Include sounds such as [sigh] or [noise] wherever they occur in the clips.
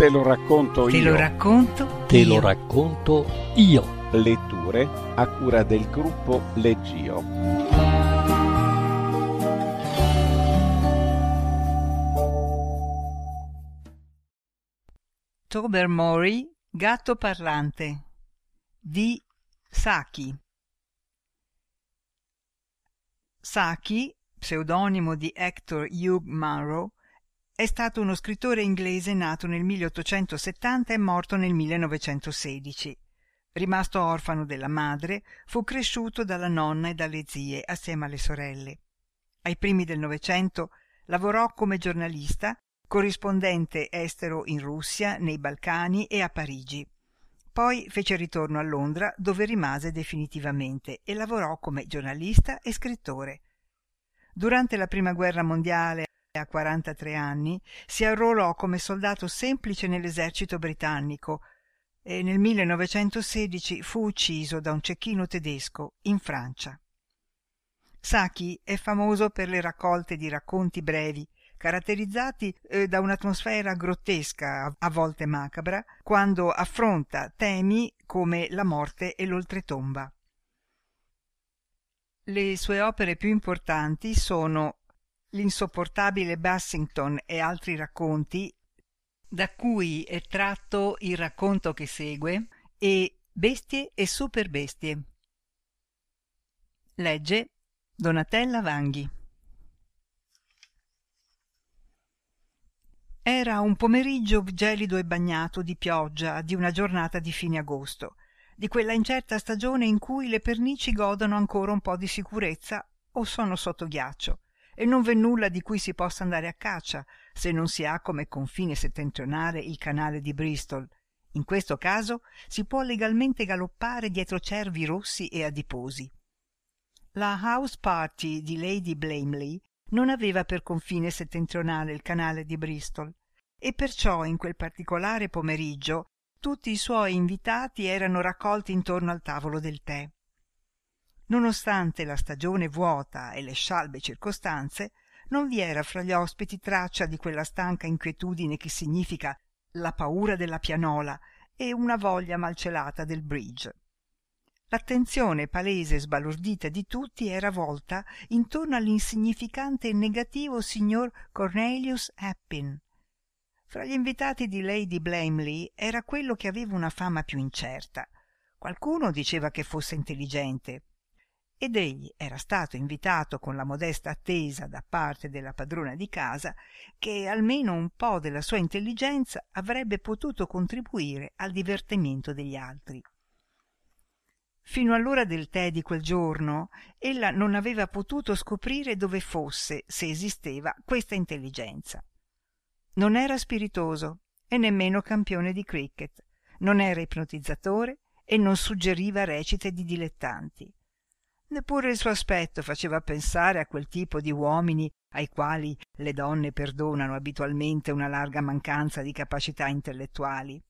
Te lo racconto Te io. lo racconto Te io. lo racconto io. Letture a cura del gruppo Leggio. Tobermory, gatto parlante di Saki. Saki, pseudonimo di Hector Hugh Munro, è stato uno scrittore inglese nato nel 1870 e morto nel 1916. Rimasto orfano della madre, fu cresciuto dalla nonna e dalle zie assieme alle sorelle. Ai primi del Novecento lavorò come giornalista, corrispondente estero in Russia, nei Balcani e a Parigi. Poi fece ritorno a Londra dove rimase definitivamente e lavorò come giornalista e scrittore. Durante la Prima Guerra Mondiale, a 43 anni, si arruolò come soldato semplice nell'esercito britannico e nel 1916 fu ucciso da un cecchino tedesco in Francia. Sacchi è famoso per le raccolte di racconti brevi, caratterizzati eh, da un'atmosfera grottesca, a volte macabra, quando affronta temi come la morte e l'oltretomba. Le sue opere più importanti sono L'insopportabile Bassington e altri racconti, da cui è tratto il racconto che segue, e Bestie e superbestie. Legge Donatella Vanghi. Era un pomeriggio gelido e bagnato di pioggia di una giornata di fine agosto, di quella incerta stagione in cui le pernici godono ancora un po' di sicurezza o sono sotto ghiaccio e non v'è nulla di cui si possa andare a caccia se non si ha come confine settentrionale il canale di Bristol. In questo caso si può legalmente galoppare dietro cervi rossi e adiposi. La house party di Lady Blamley non aveva per confine settentrionale il canale di Bristol e perciò in quel particolare pomeriggio tutti i suoi invitati erano raccolti intorno al tavolo del tè. Nonostante la stagione vuota e le scialbe circostanze, non vi era fra gli ospiti traccia di quella stanca inquietudine che significa la paura della pianola e una voglia malcelata del bridge. L'attenzione palese e sbalordita di tutti era volta intorno all'insignificante e negativo signor Cornelius Appin. Fra gli invitati di Lady Blamley era quello che aveva una fama più incerta. Qualcuno diceva che fosse intelligente, ed egli era stato invitato con la modesta attesa da parte della padrona di casa che almeno un po della sua intelligenza avrebbe potuto contribuire al divertimento degli altri. Fino all'ora del tè di quel giorno ella non aveva potuto scoprire dove fosse, se esisteva, questa intelligenza. Non era spiritoso e nemmeno campione di cricket, non era ipnotizzatore e non suggeriva recite di dilettanti. Neppure il suo aspetto faceva pensare a quel tipo di uomini ai quali le donne perdonano abitualmente una larga mancanza di capacità intellettuali.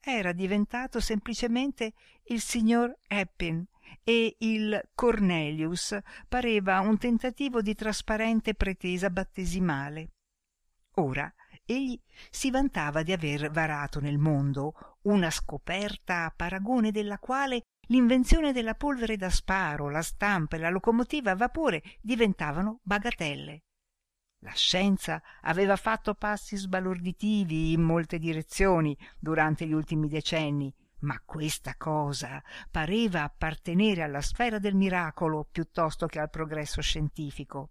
Era diventato semplicemente il signor Eppin e il Cornelius pareva un tentativo di trasparente pretesa battesimale. Ora egli si vantava di aver varato nel mondo una scoperta a paragone della quale l'invenzione della polvere da sparo, la stampa e la locomotiva a vapore diventavano bagatelle. La scienza aveva fatto passi sbalorditivi in molte direzioni durante gli ultimi decenni, ma questa cosa pareva appartenere alla sfera del miracolo piuttosto che al progresso scientifico.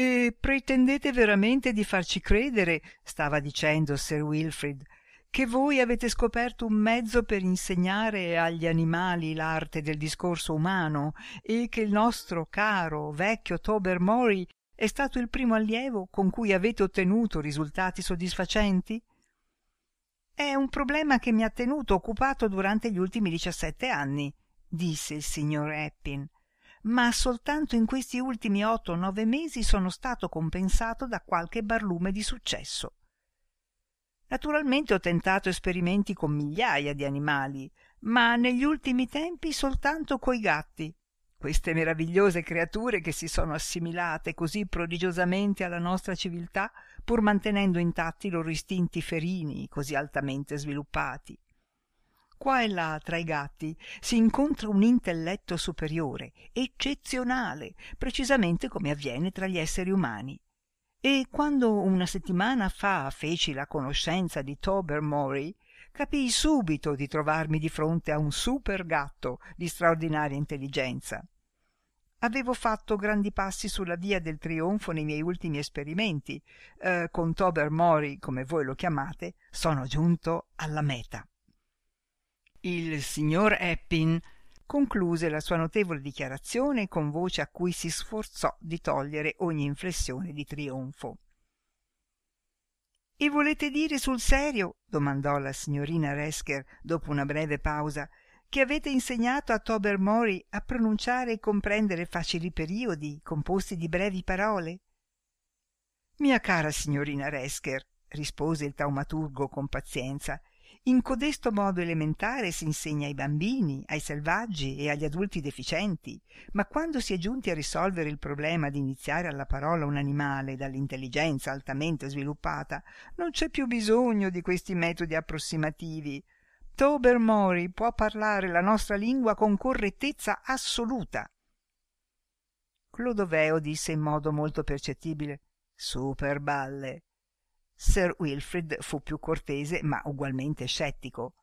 E pretendete veramente di farci credere, stava dicendo Sir Wilfrid, che voi avete scoperto un mezzo per insegnare agli animali l'arte del discorso umano e che il nostro caro vecchio Tobermory è stato il primo allievo con cui avete ottenuto risultati soddisfacenti? È un problema che mi ha tenuto occupato durante gli ultimi diciassette anni, disse il signor Eppin, ma soltanto in questi ultimi otto o nove mesi sono stato compensato da qualche barlume di successo. Naturalmente ho tentato esperimenti con migliaia di animali, ma negli ultimi tempi soltanto coi gatti. queste meravigliose creature che si sono assimilate così prodigiosamente alla nostra civiltà pur mantenendo intatti i loro istinti ferini così altamente sviluppati qua e là tra i gatti si incontra un intelletto superiore eccezionale precisamente come avviene tra gli esseri umani. E quando una settimana fa feci la conoscenza di tobermory capii subito di trovarmi di fronte a un super gatto di straordinaria intelligenza. Avevo fatto grandi passi sulla via del trionfo nei miei ultimi esperimenti. Eh, con tobermory come voi lo chiamate sono giunto alla meta il signor Eppin concluse la sua notevole dichiarazione con voce a cui si sforzò di togliere ogni inflessione di trionfo. E volete dire sul serio domandò la signorina Resker dopo una breve pausa che avete insegnato a tobermory a pronunciare e comprendere facili periodi composti di brevi parole? Mia cara signorina Resker rispose il taumaturgo con pazienza in codesto modo elementare si insegna ai bambini ai selvaggi e agli adulti deficienti. Ma quando si è giunti a risolvere il problema di iniziare alla parola un animale dall'intelligenza altamente sviluppata non c'è più bisogno di questi metodi approssimativi. Tobermory può parlare la nostra lingua con correttezza assoluta. Clodoveo disse in modo molto percettibile super balle sir wilfrid fu più cortese ma ugualmente scettico.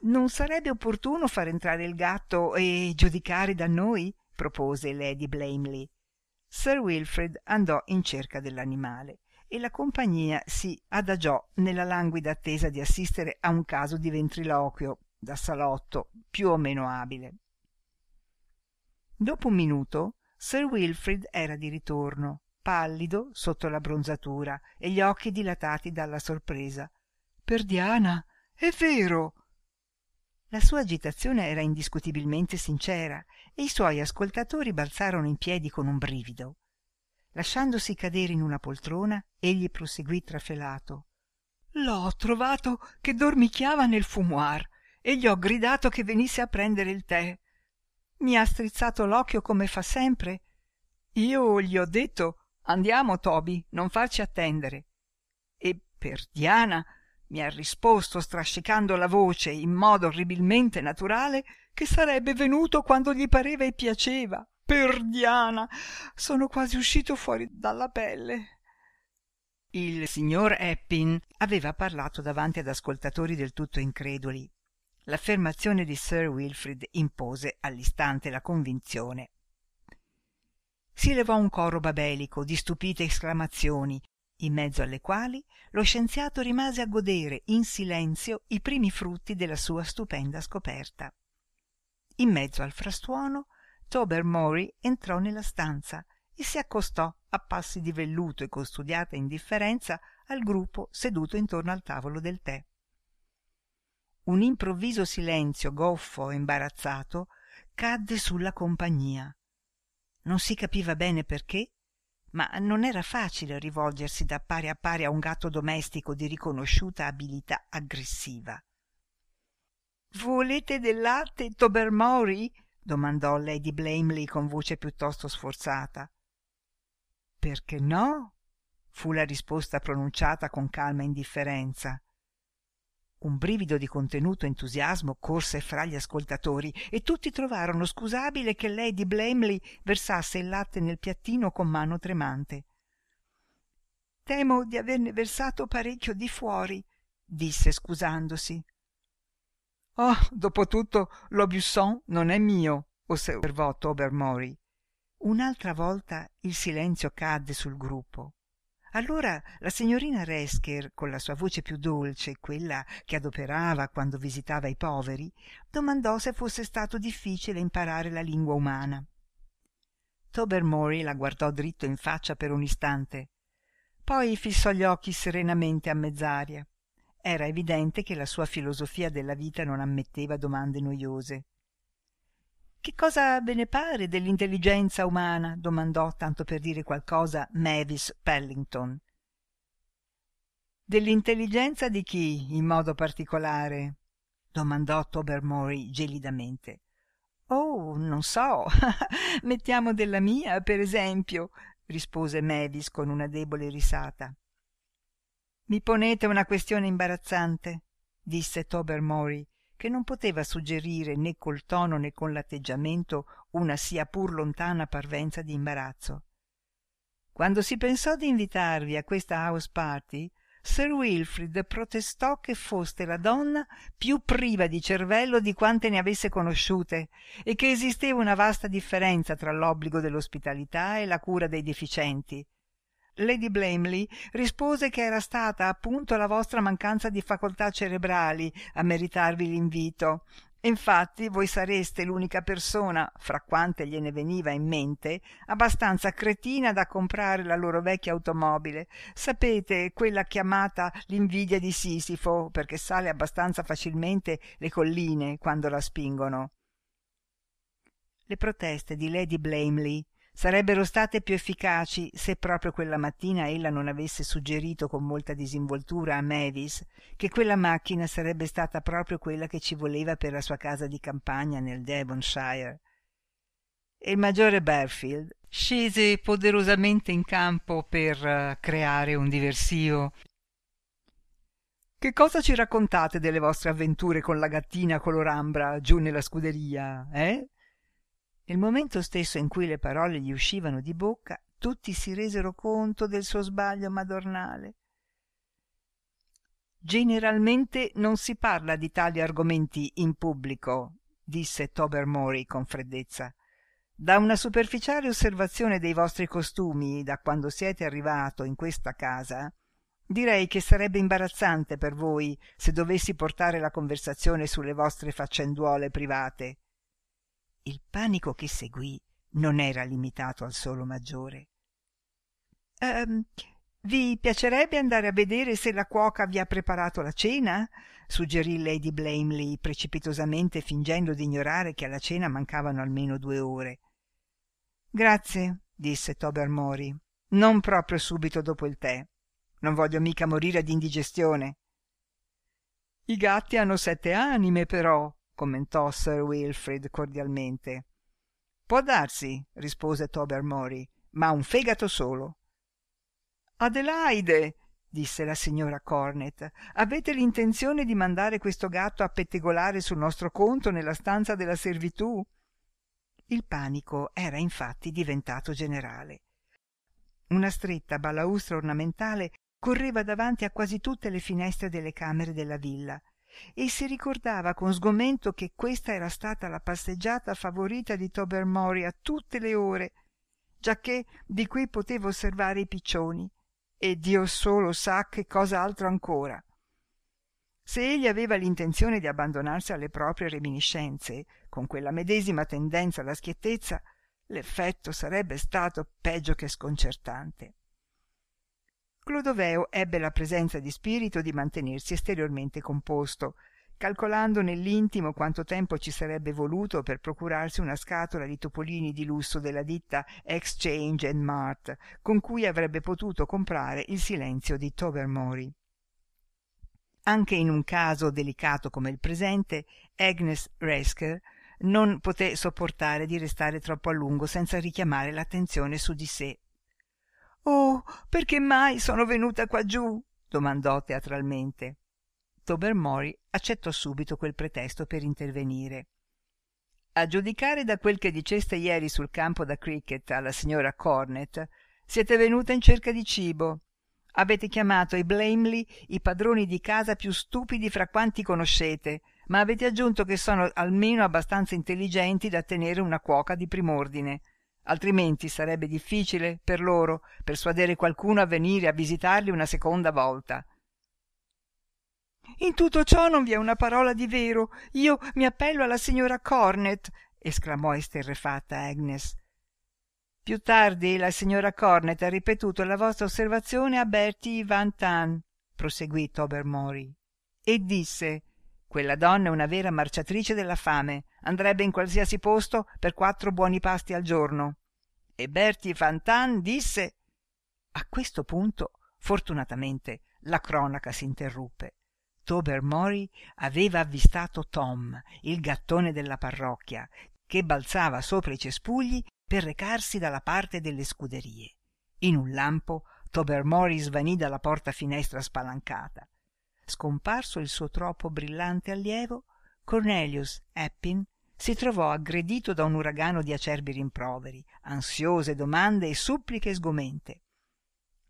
Non sarebbe opportuno far entrare il gatto e giudicare da noi? propose lady blamely. Sir wilfrid andò in cerca dell'animale e la compagnia si adagiò nella languida attesa di assistere a un caso di ventriloquio da salotto più o meno abile. Dopo un minuto sir wilfrid era di ritorno pallido sotto la bronzatura e gli occhi dilatati dalla sorpresa. Perdiana è vero! La sua agitazione era indiscutibilmente sincera e i suoi ascoltatori balzarono in piedi con un brivido. Lasciandosi cadere in una poltrona egli proseguì trafelato. L'ho trovato che dormicchiava nel fumoir e gli ho gridato che venisse a prendere il tè. Mi ha strizzato l'occhio come fa sempre. Io gli ho detto andiamo toby non farci attendere. E per diana mi ha risposto strascicando la voce in modo orribilmente naturale che sarebbe venuto quando gli pareva e piaceva. Per diana sono quasi uscito fuori dalla pelle. Il signor eppin aveva parlato davanti ad ascoltatori del tutto increduli. L'affermazione di sir wilfrid impose all'istante la convinzione si levò un coro babelico di stupite esclamazioni in mezzo alle quali lo scienziato rimase a godere in silenzio i primi frutti della sua stupenda scoperta. In mezzo al frastuono tobermory entrò nella stanza e si accostò a passi di velluto e con studiata indifferenza al gruppo seduto intorno al tavolo del tè. Un improvviso silenzio goffo e imbarazzato cadde sulla compagnia non si capiva bene perché ma non era facile rivolgersi da pari a pari a un gatto domestico di riconosciuta abilità aggressiva. Volete del latte tobermory? domandò lady blamely con voce piuttosto sforzata. Perché no? fu la risposta pronunciata con calma indifferenza un brivido di contenuto entusiasmo corse fra gli ascoltatori e tutti trovarono scusabile che lady blamely versasse il latte nel piattino con mano tremante. Temo di averne versato parecchio di fuori disse scusandosi. Oh dopo tutto l'aubusson non è mio osservò tobermory. Un'altra volta il silenzio cadde sul gruppo allora la signorina resker con la sua voce più dolce quella che adoperava quando visitava i poveri domandò se fosse stato difficile imparare la lingua umana. Tobermory la guardò dritto in faccia per un istante poi fissò gli occhi serenamente a mezz'aria. Era evidente che la sua filosofia della vita non ammetteva domande noiose che cosa ve ne pare dell'intelligenza umana? domandò tanto per dire qualcosa mavis pellington. Dell'intelligenza di chi in modo particolare? domandò tobermory gelidamente. Oh, non so. [laughs] Mettiamo della mia, per esempio, rispose Mavis con una debole risata. Mi ponete una questione imbarazzante, disse Tobermory, che non poteva suggerire né col tono né con l'atteggiamento una sia pur lontana parvenza di imbarazzo. Quando si pensò di invitarvi a questa house party, Sir Wilfrid protestò che foste la donna più priva di cervello di quante ne avesse conosciute e che esisteva una vasta differenza tra l'obbligo dell'ospitalità e la cura dei deficienti. Lady Blamley rispose che era stata appunto la vostra mancanza di facoltà cerebrali a meritarvi l'invito Infatti voi sareste l'unica persona, fra quante gliene veniva in mente, abbastanza cretina da comprare la loro vecchia automobile. Sapete, quella chiamata l'invidia di Sisifo, perché sale abbastanza facilmente le colline quando la spingono. Le proteste di Lady Blamley sarebbero state più efficaci se proprio quella mattina ella non avesse suggerito con molta disinvoltura a Mavis che quella macchina sarebbe stata proprio quella che ci voleva per la sua casa di campagna nel Devonshire. E il maggiore Berfield scese poderosamente in campo per uh, creare un diversivo. Che cosa ci raccontate delle vostre avventure con la gattina colorambra giù nella scuderia, eh? Nel momento stesso in cui le parole gli uscivano di bocca, tutti si resero conto del suo sbaglio madornale. Generalmente non si parla di tali argomenti in pubblico, disse Tobermory con freddezza. Da una superficiale osservazione dei vostri costumi da quando siete arrivato in questa casa, direi che sarebbe imbarazzante per voi se dovessi portare la conversazione sulle vostre faccenduole private. Il panico che seguì non era limitato al solo maggiore. Um, vi piacerebbe andare a vedere se la cuoca vi ha preparato la cena? suggerì Lady Blamley precipitosamente fingendo di ignorare che alla cena mancavano almeno due ore. Grazie, disse Tobermory. Non proprio subito dopo il tè. Non voglio mica morire di indigestione. I gatti hanno sette anime, però, commentò Sir Wilfrid cordialmente. Può darsi, rispose Tobermory, ma un fegato solo. Adelaide, disse la signora Cornet, avete l'intenzione di mandare questo gatto a pettegolare sul nostro conto nella stanza della servitù? Il panico era infatti diventato generale. Una stretta balaustra ornamentale correva davanti a quasi tutte le finestre delle camere della villa e si ricordava con sgomento che questa era stata la passeggiata favorita di Tobermory a tutte le ore, giacché di qui poteva osservare i piccioni e Dio solo sa che cosa altro ancora. Se egli aveva l'intenzione di abbandonarsi alle proprie reminiscenze, con quella medesima tendenza alla schiettezza, l'effetto sarebbe stato peggio che sconcertante. Clodoveo ebbe la presenza di spirito di mantenersi esteriormente composto, calcolando nell'intimo quanto tempo ci sarebbe voluto per procurarsi una scatola di topolini di lusso della ditta Exchange and Mart, con cui avrebbe potuto comprare il silenzio di Tobermory. Anche in un caso delicato come il presente, Agnes Resker non poté sopportare di restare troppo a lungo senza richiamare l'attenzione su di sé oh perché mai sono venuta quaggiù? domandò teatralmente. Tobermory accettò subito quel pretesto per intervenire. A giudicare da quel che diceste ieri sul campo da cricket alla signora cornet siete venuta in cerca di cibo. Avete chiamato i blamley i padroni di casa più stupidi fra quanti conoscete ma avete aggiunto che sono almeno abbastanza intelligenti da tenere una cuoca di prim'ordine altrimenti sarebbe difficile per loro persuadere qualcuno a venire a visitarli una seconda volta. In tutto ciò non vi è una parola di vero. Io mi appello alla signora Cornet, esclamò esterrefatta Agnes. Più tardi la signora Cornet ha ripetuto la vostra osservazione a Bertie Van Tan, proseguì Tobermory, e disse quella donna è una vera marciatrice della fame andrebbe in qualsiasi posto per quattro buoni pasti al giorno e bertie fantan disse a questo punto fortunatamente la cronaca s'interruppe tobermory aveva avvistato tom il gattone della parrocchia che balzava sopra i cespugli per recarsi dalla parte delle scuderie. In un lampo Tobermory svanì dalla porta finestra spalancata. Scomparso il suo troppo brillante allievo, Cornelius Eppin si trovò aggredito da un uragano di acerbi rimproveri, ansiose domande e suppliche sgomente.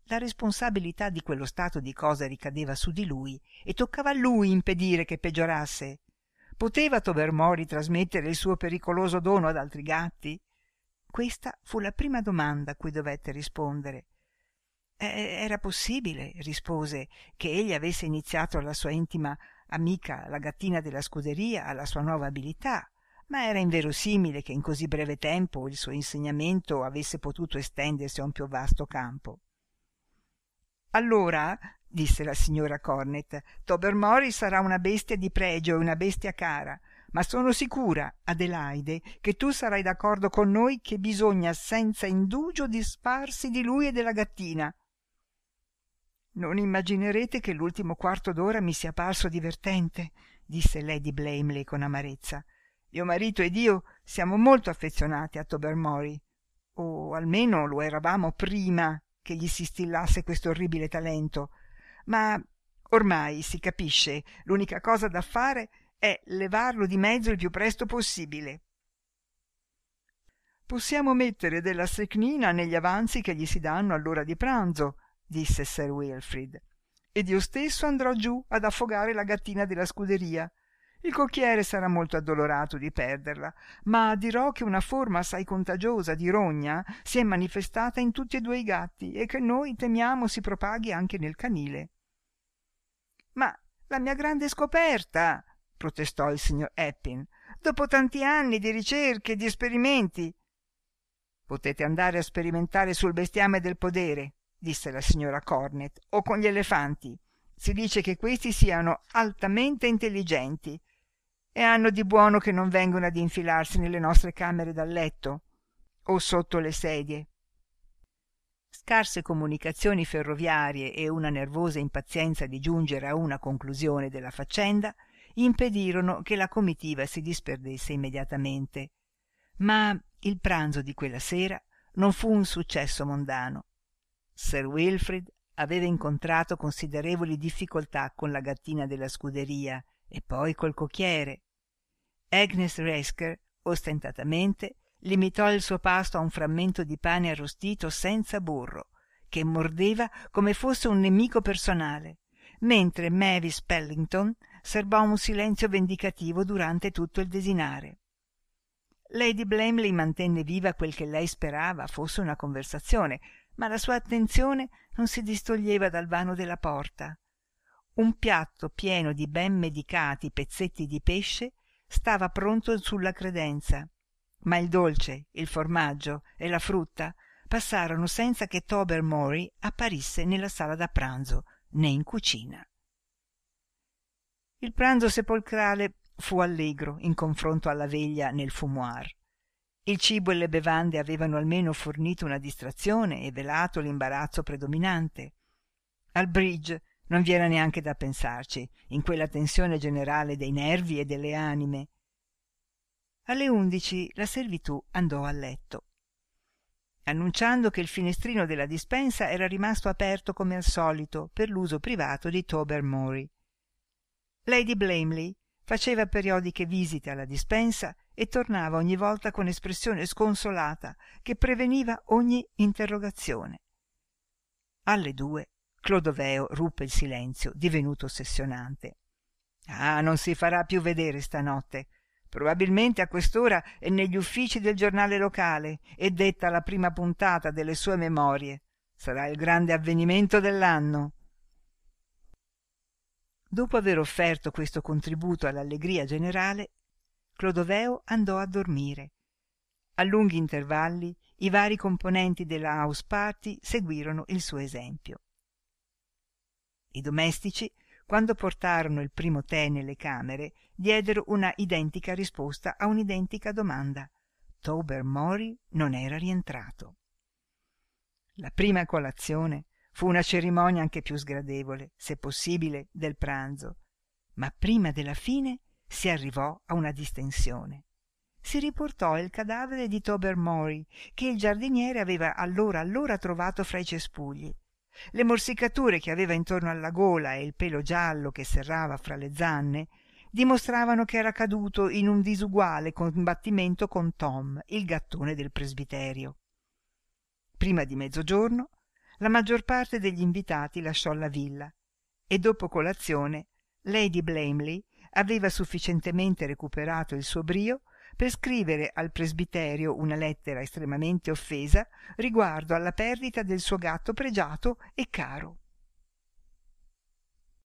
La responsabilità di quello stato di cose ricadeva su di lui e toccava a lui impedire che peggiorasse. Poteva Tobermory trasmettere il suo pericoloso dono ad altri gatti? Questa fu la prima domanda a cui dovette rispondere. Era possibile, rispose, che egli avesse iniziato la sua intima amica, la gattina della scuderia, alla sua nuova abilità, ma era inverosimile che in così breve tempo il suo insegnamento avesse potuto estendersi a un più vasto campo. Allora, disse la signora Cornet, Tobermory sarà una bestia di pregio e una bestia cara, ma sono sicura, Adelaide, che tu sarai d'accordo con noi che bisogna senza indugio disfarsi di lui e della gattina. Non immaginerete che l'ultimo quarto d'ora mi sia parso divertente, disse Lady Blamley con amarezza. Mio marito ed io siamo molto affezionati a Tobermory, o almeno lo eravamo prima che gli si stillasse questo orribile talento, ma ormai si capisce, l'unica cosa da fare è levarlo di mezzo il più presto possibile. Possiamo mettere della stecnina negli avanzi che gli si danno all'ora di pranzo, disse Sir Wilfrid, ed io stesso andrò giù ad affogare la gattina della scuderia. Il cocchiere sarà molto addolorato di perderla, ma dirò che una forma assai contagiosa di rogna si è manifestata in tutti e due i gatti e che noi temiamo si propaghi anche nel canile. Ma la mia grande scoperta, protestò il signor Eppin. Dopo tanti anni di ricerche e di esperimenti. Potete andare a sperimentare sul bestiame del podere, disse la signora Cornet, o con gli elefanti. Si dice che questi siano altamente intelligenti e hanno di buono che non vengono ad infilarsi nelle nostre camere da letto o sotto le sedie. Scarse comunicazioni ferroviarie e una nervosa impazienza di giungere a una conclusione della faccenda impedirono che la comitiva si disperdesse immediatamente. Ma il pranzo di quella sera non fu un successo mondano. Sir Wilfrid aveva incontrato considerevoli difficoltà con la gattina della scuderia e poi col cocchiere. Agnes Resker, ostentatamente, limitò il suo pasto a un frammento di pane arrostito senza burro, che mordeva come fosse un nemico personale, mentre Mavis Pellington serbò un silenzio vendicativo durante tutto il desinare. Lady Blamley mantenne viva quel che lei sperava fosse una conversazione, ma la sua attenzione non si distoglieva dal vano della porta. Un piatto pieno di ben medicati pezzetti di pesce stava pronto sulla credenza, ma il dolce, il formaggio e la frutta passarono senza che Tobermory apparisse nella sala da pranzo né in cucina. Il pranzo sepolcrale fu allegro in confronto alla veglia nel fumoir. Il cibo e le bevande avevano almeno fornito una distrazione e velato l'imbarazzo predominante. Al bridge non vi era neanche da pensarci, in quella tensione generale dei nervi e delle anime. Alle undici la servitù andò a letto, annunciando che il finestrino della dispensa era rimasto aperto come al solito per l'uso privato di Tobermory. Lady Blamley faceva periodiche visite alla dispensa e tornava ogni volta con espressione sconsolata che preveniva ogni interrogazione. Alle due Clodoveo ruppe il silenzio, divenuto ossessionante. Ah, non si farà più vedere stanotte. Probabilmente a quest'ora è negli uffici del giornale locale e detta la prima puntata delle sue memorie. Sarà il grande avvenimento dell'anno. Dopo aver offerto questo contributo all'allegria generale, Clodoveo andò a dormire. A lunghi intervalli i vari componenti della house party seguirono il suo esempio. I domestici, quando portarono il primo tè nelle camere, diedero una identica risposta a un'identica domanda. Tobermory non era rientrato. La prima colazione fu una cerimonia anche più sgradevole se possibile del pranzo ma prima della fine si arrivò a una distensione. Si riportò il cadavere di Tobermory che il giardiniere aveva allora allora trovato fra i cespugli. Le morsicature che aveva intorno alla gola e il pelo giallo che serrava fra le zanne dimostravano che era caduto in un disuguale combattimento con Tom il gattone del presbiterio. Prima di mezzogiorno la maggior parte degli invitati lasciò la villa e dopo colazione lady blamley aveva sufficientemente recuperato il suo brio per scrivere al presbiterio una lettera estremamente offesa riguardo alla perdita del suo gatto pregiato e caro